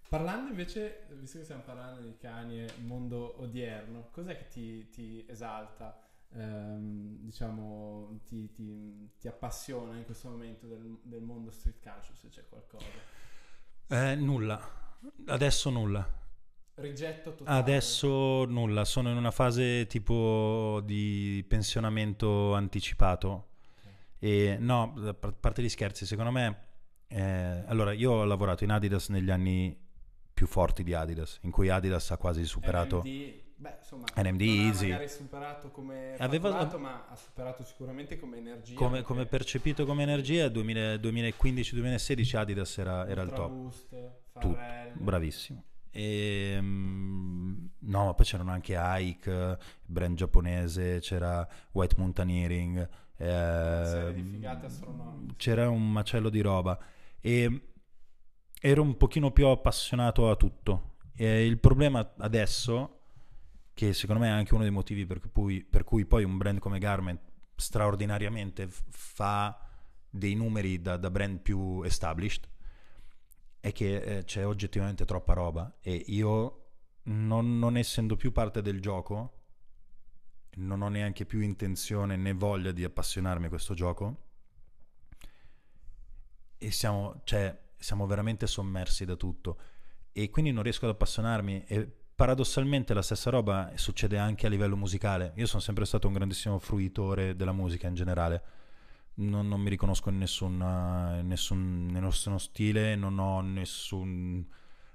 A: Parlando invece, visto che stiamo parlando di cani e mondo odierno, cos'è che ti, ti esalta, ehm, diciamo, ti, ti- ti appassiona in questo momento del, del mondo street culture, se c'è qualcosa?
B: Eh, nulla. Adesso nulla.
A: Rigetto totale.
B: Adesso nulla. Sono in una fase tipo di pensionamento anticipato. E no, a par- parte gli scherzi, secondo me... eh, allora, io ho lavorato in Adidas negli anni più forti di Adidas, in cui Adidas ha quasi superato...
A: NMD, beh, insomma,
B: NMD
A: ha
B: Easy.
A: magari superato come
B: Aveva-
A: ma ha superato sicuramente come energia.
B: Come,
A: perché
B: come percepito come energia, 2000 2015-2016 Adidas era, era il top.
A: Boost,
B: Tutto,
A: Pharrell.
B: Bravissimo. E, mm, no, ma poi c'erano anche Ike, brand giapponese, c'era White Mountaineering, ehm,
A: astronomiche.
B: c'era un macello di roba e ero un pochino più appassionato a tutto. E il problema adesso, che secondo me è anche uno dei motivi per cui, per cui poi un brand come Garment straordinariamente fa dei numeri da, da brand più established, è che eh, c'è oggettivamente troppa roba e io non, non essendo più parte del gioco non ho neanche più intenzione né voglia di appassionarmi a questo gioco. E siamo, cioè, siamo veramente sommersi da tutto. E quindi non riesco ad appassionarmi e paradossalmente la stessa roba succede anche a livello musicale. Io sono sempre stato un grandissimo fruitore della musica in generale non, non mi riconosco in nessun, eh, nessun, nessuno stile non ho nessun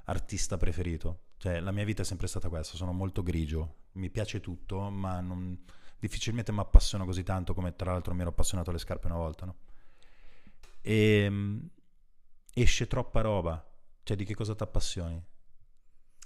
B: artista preferito. Cioè, la mia vita è sempre stata questa, sono molto grigio, mi piace tutto, ma non, difficilmente mi appassiono così tanto come tra l'altro mi ero appassionato alle scarpe una volta, no? E ehm, esce troppa roba, cioè di che cosa ti appassioni?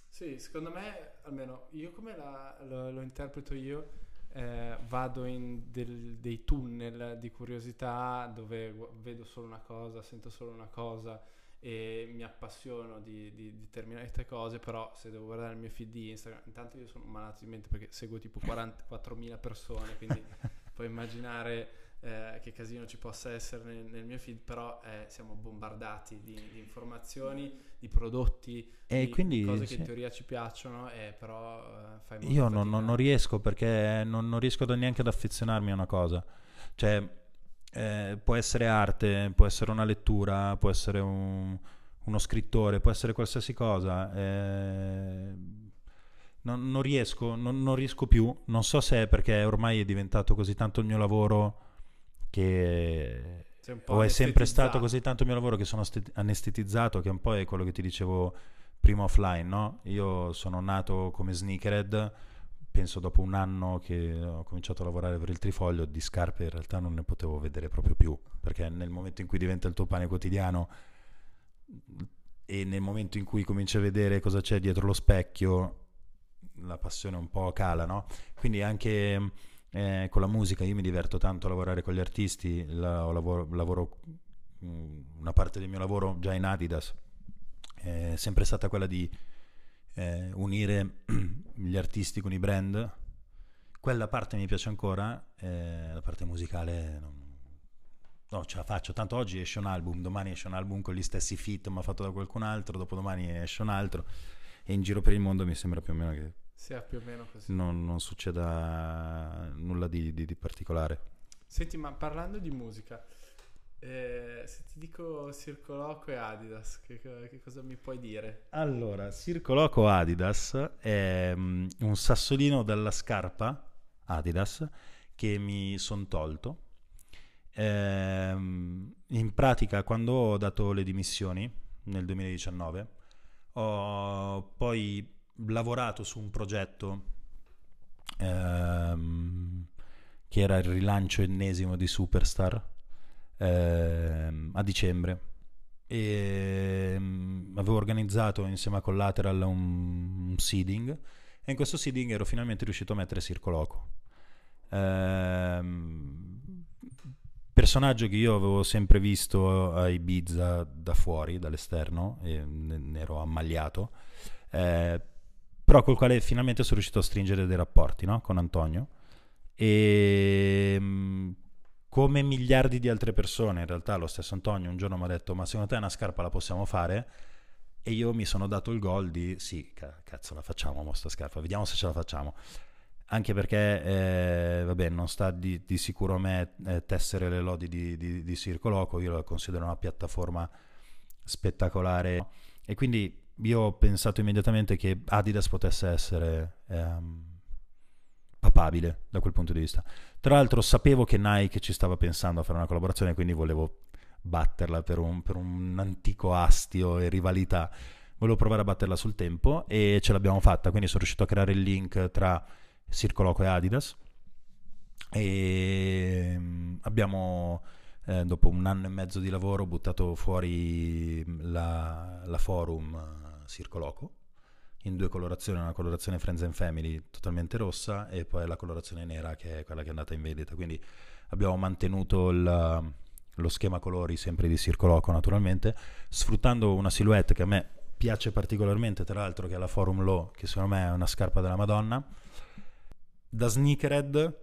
A: Sì, secondo me, almeno io come la, lo, lo, interpreto io, eh, vado in del, dei tunnel di curiosità dove vedo solo una cosa, sento solo una cosa e mi appassiono di, di, di, determinate cose, però se devo guardare il mio feed di Instagram, intanto io sono malato di mente perché seguo tipo 44.000 persone, quindi [LAUGHS] puoi immaginare eh, che casino ci possa essere nel, nel mio feed, però eh, siamo bombardati di, di, informazioni, di prodotti,
B: e
A: di,
B: quindi,
A: di cose
B: sì.
A: che in teoria ci piacciono, eh, però eh, fai
B: molto Io non, non, riesco perché non, non riesco neanche ad affezionarmi a una cosa. Cioè, eh, può essere arte, può essere una lettura, può essere un, uno scrittore, può essere qualsiasi cosa. Eh, non, non, riesco, non, non, riesco più. Non so se è perché ormai è diventato così tanto il mio lavoro che... O è sempre stato così tanto il mio lavoro che sono anestetizzato, che un po' è quello che ti dicevo prima offline, no? Io sono nato come sneakerhead penso dopo un anno che ho cominciato a lavorare per il trifoglio, di scarpe in realtà non ne potevo vedere proprio più, perché nel momento in cui diventa il tuo pane quotidiano e nel momento in cui cominci a vedere cosa c'è dietro lo specchio, la passione un po' cala, no? Quindi anche eh, con la musica io mi diverto tanto a lavorare con gli artisti, la, lavoro, lavoro mm, una parte del mio lavoro già in Adidas, è sempre stata quella di eh, unire [CLEARS THROAT] gli artisti con i brand. Quella parte mi piace ancora, eh, la parte musicale non, no, ce la faccio. Tanto oggi esce un album, domani esce un album con gli stessi fit, ma fatto da qualcun altro, dopodomani esce un altro. E in giro per il mondo mi sembra più o meno che
A: sia più o meno così.
B: Non, non succeda nulla di, di, di particolare.
A: Senti, ma parlando di musica, eh, se ti dico Circoloco e Adidas, che, che, cosa mi puoi dire?
B: Allora, Circoloco Adidas è um, un sassolino dalla scarpa Adidas che mi sono tolto. Eh, in pratica, quando ho dato le dimissioni nel 2019, ho poi lavorato su un progetto ehm, che era il rilancio ennesimo di Superstar eh, a dicembre. E um, avevo organizzato insieme a Collateral un, un, seeding e in questo seeding ero finalmente riuscito a mettere Circoloco eh, personaggio che io avevo sempre visto a Ibiza da fuori, dall'esterno e ne ero ammagliato eh, però col quale finalmente sono riuscito a stringere dei rapporti no? con Antonio e come miliardi di altre persone, in realtà lo stesso Antonio un giorno mi ha detto ma secondo te una scarpa la possiamo fare? E io mi sono dato il gol di sì, cazzo la facciamo questa scarpa, vediamo se ce la facciamo. Anche perché, eh, vabbè, non sta di, di, sicuro a me eh, tessere le lodi di, di, di Circoloco, io la considero una piattaforma spettacolare. E quindi io ho pensato immediatamente che Adidas potesse essere... Ehm, papabile da quel punto di vista. Tra l'altro sapevo che Nike ci stava pensando a fare una collaborazione, quindi volevo batterla per un, per un antico astio e rivalità. Volevo provare a batterla sul tempo e ce l'abbiamo fatta, quindi sono riuscito a creare il link tra Circoloco e Adidas e mm, abbiamo eh, dopo un anno e mezzo di lavoro buttato fuori la, la forum Circoloco in due colorazioni, una colorazione Friends and Family totalmente rossa e poi la colorazione nera che è quella che è andata in vendita. Quindi abbiamo mantenuto il, lo schema colori sempre di Circoloco naturalmente, sfruttando una silhouette che a me piace particolarmente, tra l'altro che è la Forum Low, che secondo me è una scarpa della Madonna. Da sneakerhead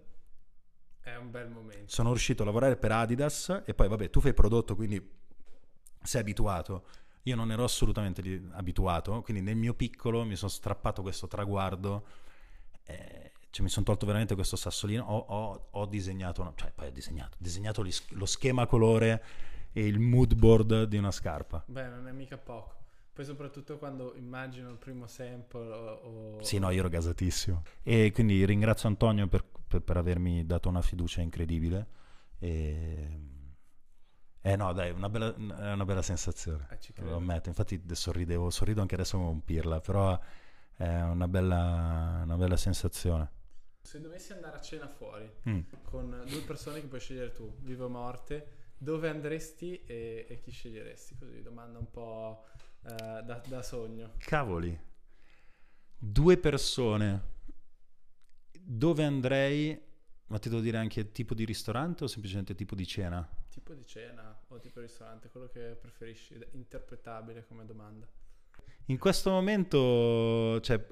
A: è un bel momento.
B: Sono riuscito a lavorare per Adidas e poi vabbè, tu fai prodotto, quindi sei abituato io non ero assolutamente abituato, quindi nel mio piccolo mi sono strappato questo traguardo, eh, cioè mi sono tolto veramente questo sassolino, ho, ho, ho disegnato, cioè poi ho disegnato, disegnato li, lo schema colore e il mood board di una scarpa.
A: Beh, non è mica poco. Poi soprattutto quando immagino il primo sample o...
B: Sì, no, io ero gasatissimo. E quindi ringrazio Antonio per, per, per avermi dato una fiducia incredibile. E Eh no, dai, una bella, è una bella sensazione.
A: Eh,
B: Lo ammetto, infatti sorridevo, sorrido anche adesso come un pirla, però è una bella, una bella sensazione.
A: Se dovessi andare a cena fuori
B: Mm.
A: con due persone che puoi scegliere tu, vivo o morte, dove andresti e, e chi sceglieresti? Così, domanda un po' eh, da, da sogno.
B: Cavoli, due persone, dove andrei? Ma ti devo dire anche tipo di ristorante o semplicemente tipo di cena?
A: Tipo di cena o tipo di ristorante, quello che preferisci, interpretabile come domanda.
B: In questo momento, cioè,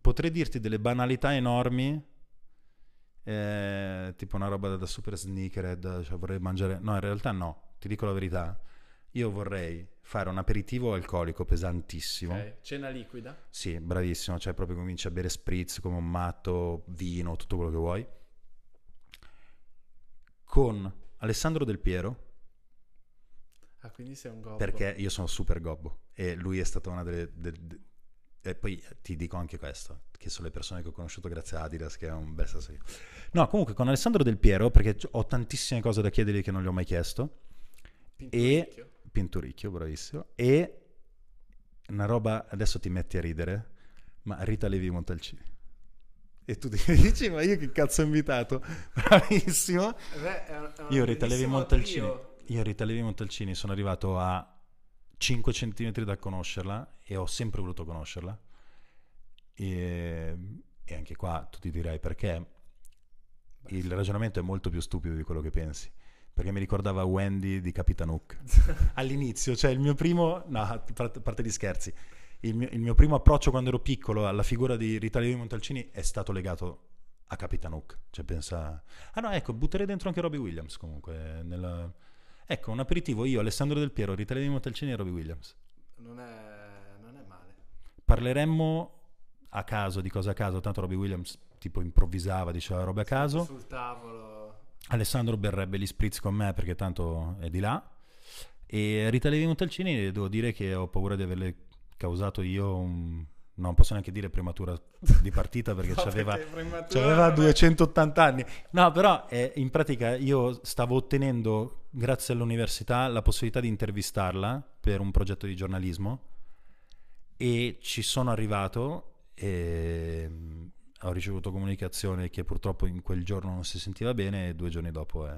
B: potrei dirti delle banalità enormi, eh, tipo una roba da super sneakerhead, cioè vorrei mangiare... No, in realtà no, ti dico la verità. Io vorrei fare un aperitivo alcolico pesantissimo.
A: Ok, Cena liquida?
B: Sì, bravissimo, cioè proprio cominci a bere spritz come un matto, vino, tutto quello che vuoi. Con Alessandro Del Piero,
A: Ah, quindi sei un gobbo.
B: perché io sono super gobbo e lui è stata una delle... de- de- e poi ti dico anche questo, che sono le persone che ho conosciuto grazie a Adidas, che è un bel sasso. No, comunque con Alessandro Del Piero, perché ho tantissime cose da chiedergli che non gli ho mai chiesto,
A: Pinturicchio.
B: Pinturicchio, bravissimo, e una roba, adesso ti metti a ridere, ma Rita Levi Montalcini. E tu ti [LAUGHS] dici, ma io che cazzo ho invitato? [LAUGHS] Bravissimo.
A: Eh beh, è è
B: Io Rita Levi Montalcini, io Rita Levi Montalcini sono arrivato a 5 centimetri da conoscerla e ho sempre voluto conoscerla. E, e anche qua tu ti direi perché il ragionamento è molto più stupido di quello che pensi. Perché mi ricordava Wendy di Capitan Hook. [LAUGHS] All'inizio, cioè il mio primo, no, a parte gli scherzi, il mio, il mio primo approccio quando ero piccolo alla figura di Rita Levi Montalcini è stato legato a Capitan Hook. Cioè pensa... Ah no, ecco, butterei dentro anche Robbie Williams comunque. nella- Ecco, un aperitivo io, Alessandro Del Piero, Rita Levi Montalcini e Robbie Williams.
A: Non è, non è male.
B: Parleremmo a caso, di cosa a caso, tanto Robbie Williams tipo improvvisava, diceva robe a caso.
A: Sul tavolo.
B: Alessandro berrebbe gli spritz con me perché tanto è di là. E Rita Levi Montalcini devo dire che ho paura di averle causato io un... Non posso neanche dire prematura di partita [LAUGHS] perché
A: No, vabbè.
B: 280 anni. No, però eh, in pratica io stavo ottenendo, grazie all'università, la possibilità di intervistarla per un progetto di giornalismo e ci sono arrivato e mm, ho ricevuto comunicazione che purtroppo in quel giorno non si sentiva bene e due giorni dopo è...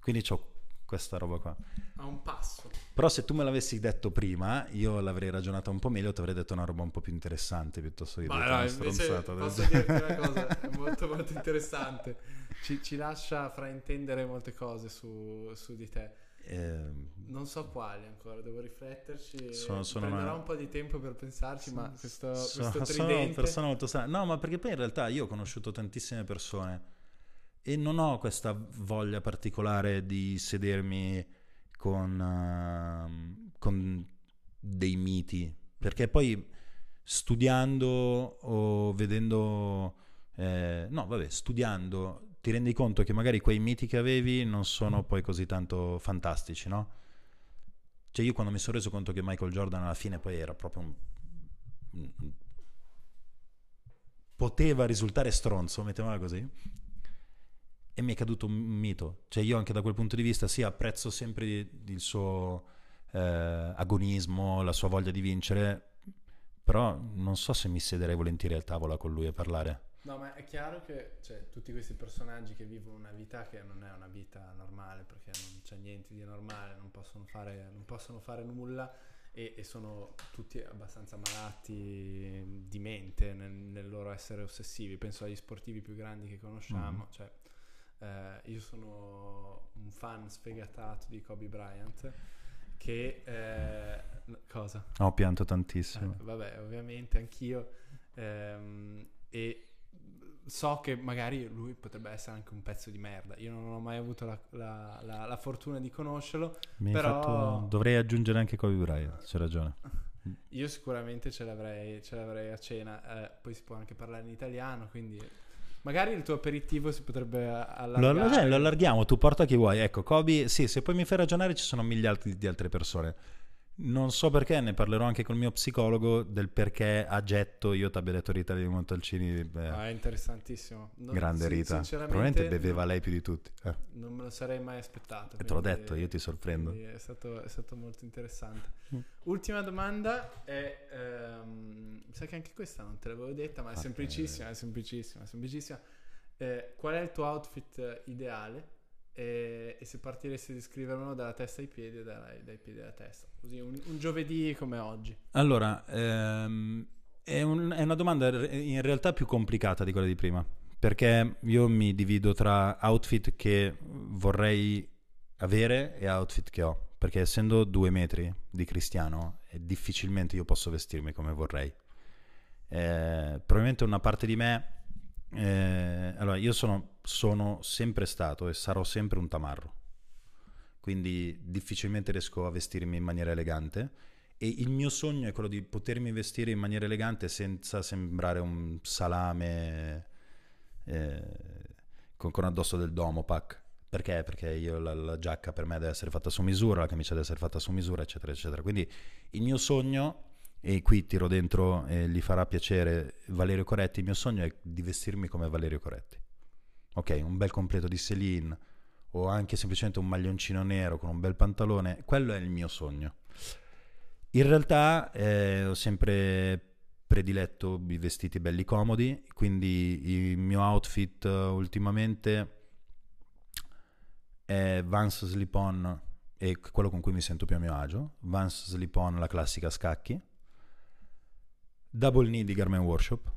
B: Quindi ho questa roba qua.
A: A un passo.
B: Però se tu me l'avessi detto prima, io l'avrei ragionata un po' meglio, ti avrei detto una roba un po' più interessante piuttosto che dirti
A: no,
B: una stronzata.
A: posso dirti una [LAUGHS] cosa, è molto molto interessante. Ci, ci lascia fraintendere molte cose su, su di te.
B: Ehm,
A: Non so quali ancora, devo rifletterci.
B: Sono- sono
A: Prenderò
B: una-
A: un po' di tempo per pensarci, ma questo,
B: sono,
A: questo
B: sono
A: tridente...
B: persone molto strane. No, ma perché poi in realtà io ho conosciuto tantissime persone e non ho questa voglia particolare di sedermi con, ehm, con dei miti, perché poi studiando o vedendo, eh, no, vabbè, studiando ti rendi conto che magari quei miti che avevi non sono poi così tanto fantastici, no? Cioè io quando mi sono reso conto che Michael Jordan alla fine poi era proprio un- poteva risultare stronzo, mettiamola così, e mi è caduto un mito. Cioè io anche da quel punto di vista sì, apprezzo sempre il suo eh, agonismo, la sua voglia di vincere, però non so se mi siederei volentieri a tavola con lui a parlare.
A: No, ma è chiaro che cioè, tutti questi personaggi che vivono una vita che non è una vita normale, perché non c'è niente di normale, non possono fare, non possono fare nulla e, e sono tutti abbastanza malati di mente nel, nel loro essere ossessivi. Penso agli sportivi più grandi che conosciamo.
B: Mm.
A: Cioè, eh, io sono un fan sfegatato di Kobe Bryant che... eh, cosa?
B: Ho pianto tantissimo.
A: Eh, vabbè, ovviamente anch'io. Ehm, e so che magari lui potrebbe essere anche un pezzo di merda. Io non ho mai avuto la, la- la- la fortuna di conoscerlo.
B: Mi
A: però-
B: fatto- Dovrei aggiungere anche Kobe Bryant, c'è ragione.
A: Io sicuramente ce l'avrei, ce l'avrei a cena. Eh, poi si può anche parlare in italiano, quindi magari il tuo aperitivo si potrebbe allargare.
B: lo- cioè, lo allarghiamo, tu porta chi vuoi. Ecco, Kobe, sì, se poi mi fai ragionare ci sono miliardi di altre persone. Non so perché, ne parlerò anche col mio psicologo del perché a getto io ti abbia detto Rita di Montalcini. beh,
A: Ah, è interessantissimo. Non-
B: grande
A: sì,
B: Rita. Probabilmente beveva
A: non-
B: lei più di tutti. Eh,
A: Non me lo sarei mai aspettato.
B: e te l'ho detto, io ti sorprendo.
A: È stato, è stato molto interessante.
B: Mm.
A: Ultima domanda è, ehm, mi sa che anche questa non te l'avevo detta, ma è
B: Ah,
A: semplicissima, è semplicissima, è semplicissima. Eh, qual è il tuo outfit eh, ideale? E, e se partiresti di scrivermelo dalla testa ai piedi dai, dai piedi alla testa? Così un, un giovedì come oggi.
B: Allora, ehm, è, un- è una domanda in realtà più complicata di quella di prima, perché io mi divido tra outfit che vorrei avere e outfit che ho, perché essendo due metri di cristiano, difficilmente io posso vestirmi come vorrei. Eh, probabilmente una parte di me... eh, allora, io sono, sono sempre stato e sarò sempre un tamarro, quindi difficilmente riesco a vestirmi in maniera elegante e il mio sogno è quello di potermi vestire in maniera elegante senza sembrare un salame eh, con, con addosso del Domopac. Perché? Perché io la, la giacca per me deve essere fatta su misura, la camicia deve essere fatta su misura, eccetera, eccetera. Quindi il mio sogno, e qui tiro dentro e gli farà piacere Valerio Coretti, il mio sogno è di vestirmi come Valerio Coretti. Ok, un bel completo di Celine o anche semplicemente un maglioncino nero con un bel pantalone, quello è il mio sogno. In realtà eh, ho sempre prediletto i vestiti belli comodi, quindi il mio outfit eh, ultimamente è Vans Slip-On e quello con cui mi sento più a mio agio, Vans Slip-On la classica scacchi, Double Knee di Garment Workshop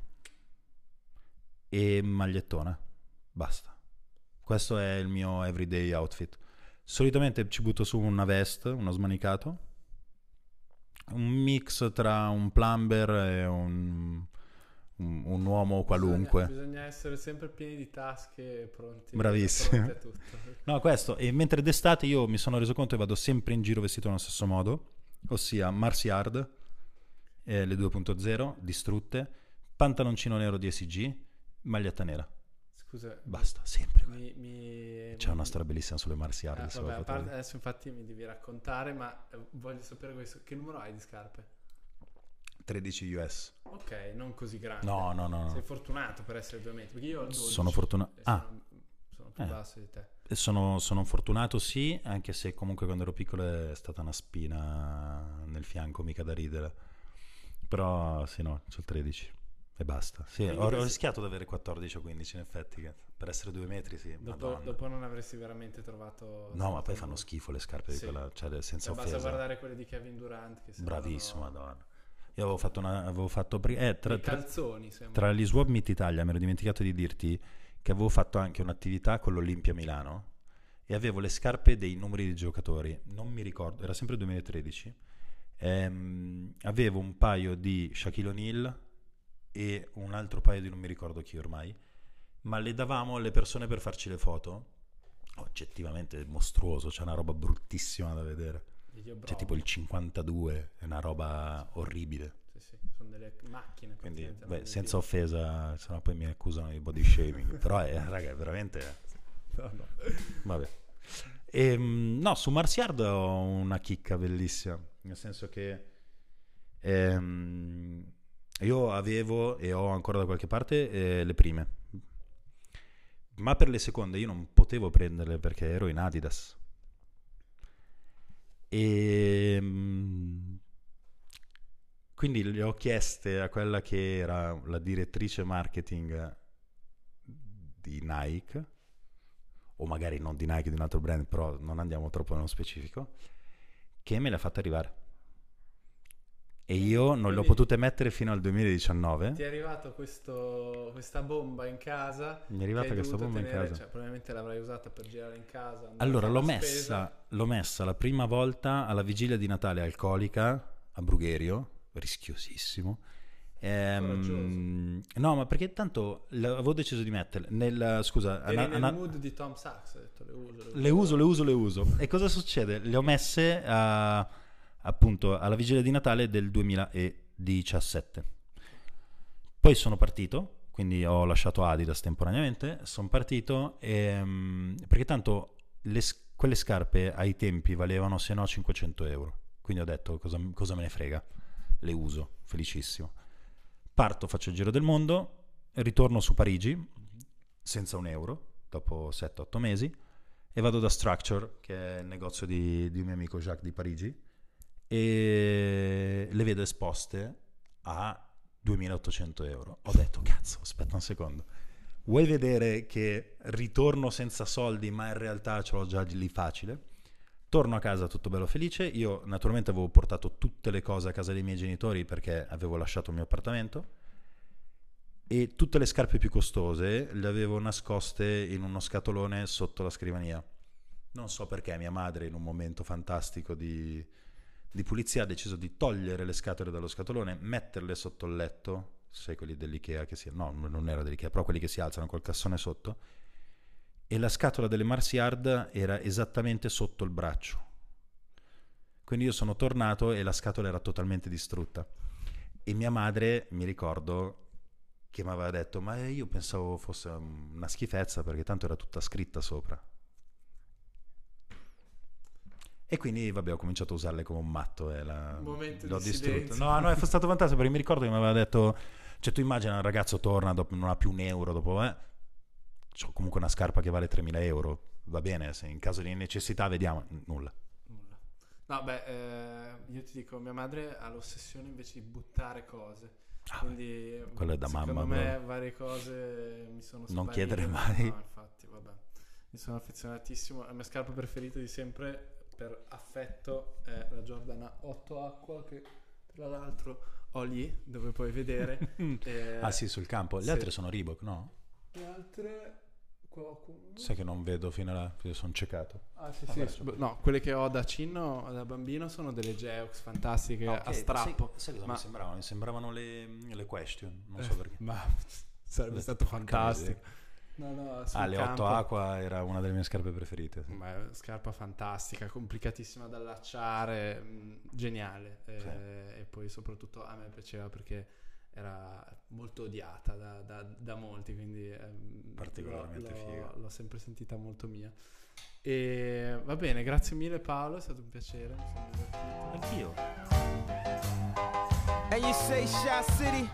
B: e magliettona, basta. Questo è il mio everyday outfit. Solitamente ci butto su una vest, uno smanicato, un mix tra un plumber e un, un- un uomo qualunque.
A: Bisogna, bisogna essere sempre pieni di tasche e pronti,
B: Bravissimo.
A: pronti. [LAUGHS]
B: No, questo, e mentre d'estate io mi sono reso conto che vado sempre in giro vestito nello stesso modo, ossia Mars Yard, eh, le 2.0, distrutte, pantaloncino nero di SG, maglietta nera.
A: Scusa,
B: Basta, sempre.
A: mi, mi-
B: C'è una storia bellissima sulle Mars Yard.
A: Ah, vabbè, parte- adesso infatti mi devi raccontare, ma eh, voglio sapere questo. Che numero hai di scarpe?
B: 13 US.
A: Ok, non così grande.
B: No, no, no.
A: Sei fortunato per essere due metri. Perché io ho il 12
B: Sono fortunato. Ah,
A: sono più
B: Eh.
A: basso di te.
B: sono, sono fortunato sì, anche se comunque quando ero piccolo è stata una spina nel fianco, mica da ridere. Però sì, no, c'ho il 13 e basta. Sì, ho, ho rischiato di avere 14 o 15 in effetti, per essere due metri sì.
A: Dopo, dopo non avresti veramente trovato...
B: No, ma poi fanno schifo le scarpe di
A: Sì.
B: quella, cioè senza
A: Cioè, basta
B: offesa.
A: guardare quelle di Kevin Durant. Che
B: Bravissimo, madonna. Io avevo fatto una... Avevo fatto eh, tra-
A: calzoni, sembra.
B: Tra gli Swap Meet Italia mi ero dimenticato di dirti che avevo fatto anche un'attività con l'Olimpia Milano e avevo le scarpe dei numeri di giocatori, non mi ricordo, era sempre 2013. Ehm, avevo un paio di Shaquille O'Neal e un altro paio di non mi ricordo chi ormai, ma le davamo alle persone per farci le foto. Oggettivamente mostruoso, c'è una roba bruttissima da vedere. C'è
A: bravo.
B: tipo il 52, è una roba orribile.
A: Sì, sì, sono delle macchine.
B: Quindi, beh, senza offesa, sennò poi mi accusano di body shaming. [LAUGHS] Però, è, raga, è veramente. [LAUGHS]
A: No, no.
B: Vabbè. Ehm, no, su Mars Yard ho una chicca bellissima. Nel senso che ehm, io avevo e ho ancora da qualche parte eh, le prime. Ma per le seconde io non potevo prenderle perché ero in Adidas. E mm, quindi le ho chieste a quella che era la direttrice marketing di Nike, o magari non di Nike, di un altro brand, però non andiamo troppo nello specifico, che me le ha fatte arrivare. E io non le ho
A: Quindi-
B: potute mettere fino al 2019.
A: Ti è arrivato questo, questa bomba in casa.
B: Mi è arrivata questa bomba in
A: tenere-
B: casa.
A: Cioè, probabilmente l'avrai usata per girare in casa.
B: Allora, l'ho messa, l'ho messa la prima volta alla vigilia di Natale alcolica a Brugherio, rischiosissimo. Ehm, no, ma perché tanto avevo deciso di metterle nel scusa,
A: Eri
B: ana-
A: nel
B: ana-
A: mood di Tom Sachs, detto le uso.
B: le uso, le uso, le uso. E cosa succede? Le ho messe a- appunto alla vigilia di Natale del 2017. Poi sono partito, quindi ho lasciato Adidas temporaneamente, sono partito ehm, perché tanto le quelle scarpe ai tempi valevano se no 500 euro. Quindi ho detto cosa, cosa me ne frega, le uso, felicissimo. Parto, faccio il giro del mondo, ritorno su Parigi senza un euro dopo 7-8 mesi e vado da Structure, che è il negozio di, di un mio amico Jacques di Parigi, e le vedo esposte a 2800 euro. Ho detto, cazzo, aspetta un secondo. Vuoi vedere che ritorno senza soldi, ma in realtà ce l'ho già lì facile? Torno a casa tutto bello felice. Io naturalmente avevo portato tutte le cose a casa dei miei genitori perché avevo lasciato il mio appartamento e tutte le scarpe più costose le avevo nascoste in uno scatolone sotto la scrivania. Non so perché mia madre in un momento fantastico di, di pulizia ha deciso di togliere le scatole dallo scatolone, metterle sotto il letto, sai quelli dell'Ikea che si... no, non era dell'Ikea, però quelli che si alzano col cassone sotto, e la scatola delle Mars Yard era esattamente sotto il braccio. Quindi io sono tornato e la scatola era totalmente distrutta. E mia madre, mi ricordo, che mi aveva detto, ma io pensavo fosse una schifezza perché tanto era tutta scritta sopra. E quindi, vabbè, ho cominciato a usarle come un matto e la...
A: Momento
B: l'ho
A: di
B: distrutta. No, no, è stato fantastico perché mi ricordo che mi aveva detto, cioè tu immagina un ragazzo torna, dopo, non ha più un euro, dopo, eh, ho comunque una scarpa che vale 3.000 euro, va bene, se in caso di necessità vediamo, nulla.
A: Nulla. No, beh, eh, io ti dico, mia madre ha l'ossessione invece di buttare cose.
B: Ah,
A: Quindi
B: quello è da
A: secondo
B: mamma,
A: me
B: però.
A: varie cose mi sono
B: Non
A: sparite.
B: chiedere mai.
A: No, infatti, vabbè. Mi sono affezionatissimo. La mia scarpa preferita di sempre per affetto è la Jordan 8 Acqua che tra l'altro ho lì dove puoi vedere. Eh, [LAUGHS]
B: ah sì, sul campo. Le
A: sì.
B: altre sono Reebok, no?
A: Le altre
B: Sai che non vedo fino a là, io sono ciecato.
A: Ah, sì,
B: Ah,
A: sì.
B: adesso-
A: No, quelle che ho da cinno, da bambino, sono delle Geox fantastiche
B: Ah, ok.
A: a strappo.
B: Sai, sai cosa
A: Ma-
B: mi sembravano? Mi sembravano le, le question, non
A: Eh,
B: so perché.
A: Ma sarebbe stato
B: Porca
A: fantastico. No, no, sul
B: Ah, le 8
A: campo-
B: acqua era una delle mie scarpe preferite.
A: Ma è una scarpa fantastica, complicatissima da allacciare, mh, geniale. Eh,
B: Sì.
A: E poi soprattutto a me piaceva perché era molto odiata da, da- da molti, quindi ehm,
B: Particolarmente
A: l'ho,
B: figa.
A: l'ho sempre sentita molto mia. E va bene, grazie mille Paolo, è stato un piacere, mi sono divertito.
B: Anch'io.
C: And you say Shot City?